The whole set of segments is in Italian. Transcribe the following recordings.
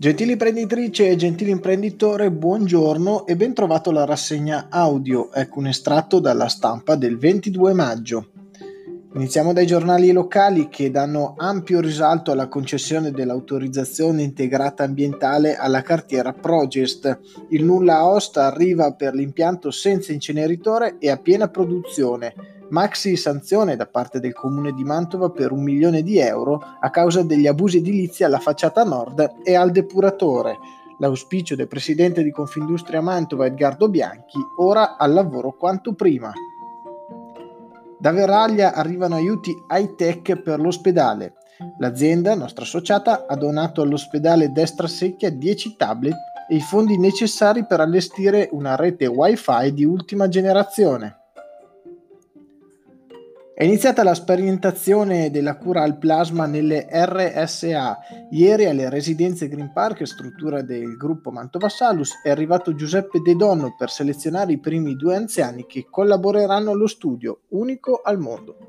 Gentili imprenditrice e gentili imprenditore, buongiorno e ben trovato alla rassegna audio. Ecco un estratto dalla stampa del 22 maggio. Iniziamo dai giornali locali che danno ampio risalto alla concessione dell'autorizzazione integrata ambientale alla cartiera Progest. Il nulla osta arriva per l'impianto senza inceneritore e a piena produzione maxi sanzione da parte del comune di Mantova per un milione di euro a causa degli abusi edilizi alla facciata nord e al depuratore. L'auspicio del presidente di Confindustria Mantova Edgardo Bianchi, ora al lavoro quanto prima. Da Veraglia arrivano aiuti high tech per l'ospedale. L'azienda, nostra associata, ha donato all'ospedale Destra Secchia 10 tablet e i fondi necessari per allestire una rete wifi di ultima generazione. È iniziata la sperimentazione della cura al plasma nelle RSA. Ieri alle residenze Green Park, struttura del gruppo Mantova Salus, è arrivato Giuseppe De Donno per selezionare i primi due anziani che collaboreranno allo studio, unico al mondo.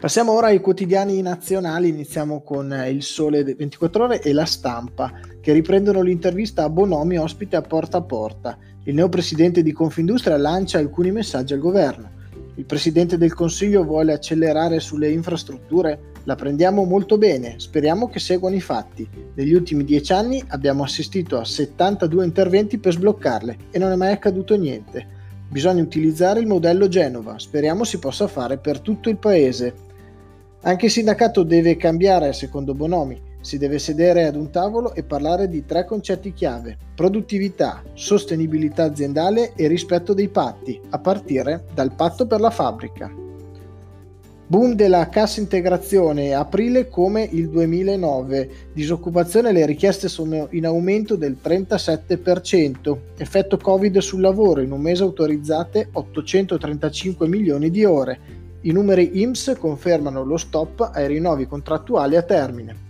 Passiamo ora ai quotidiani nazionali, iniziamo con Il Sole 24 ore e La Stampa, che riprendono l'intervista a Bonomi ospite a Porta a Porta. Il neopresidente di Confindustria lancia alcuni messaggi al governo. Il presidente del Consiglio vuole accelerare sulle infrastrutture? La prendiamo molto bene, speriamo che seguano i fatti. Negli ultimi dieci anni abbiamo assistito a 72 interventi per sbloccarle e non è mai accaduto niente. Bisogna utilizzare il modello Genova, speriamo si possa fare per tutto il paese. Anche il sindacato deve cambiare, secondo Bonomi. Si deve sedere ad un tavolo e parlare di tre concetti chiave: produttività, sostenibilità aziendale e rispetto dei patti, a partire dal patto per la fabbrica. Boom della cassa integrazione, aprile come il 2009, disoccupazione le richieste sono in aumento del 37%, effetto Covid sul lavoro, in un mese autorizzate 835 milioni di ore, i numeri IMSS confermano lo stop ai rinnovi contrattuali a termine.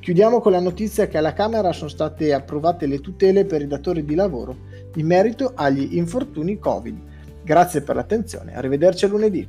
Chiudiamo con la notizia che alla Camera sono state approvate le tutele per i datori di lavoro in merito agli infortuni Covid. Grazie per l'attenzione, arrivederci lunedì.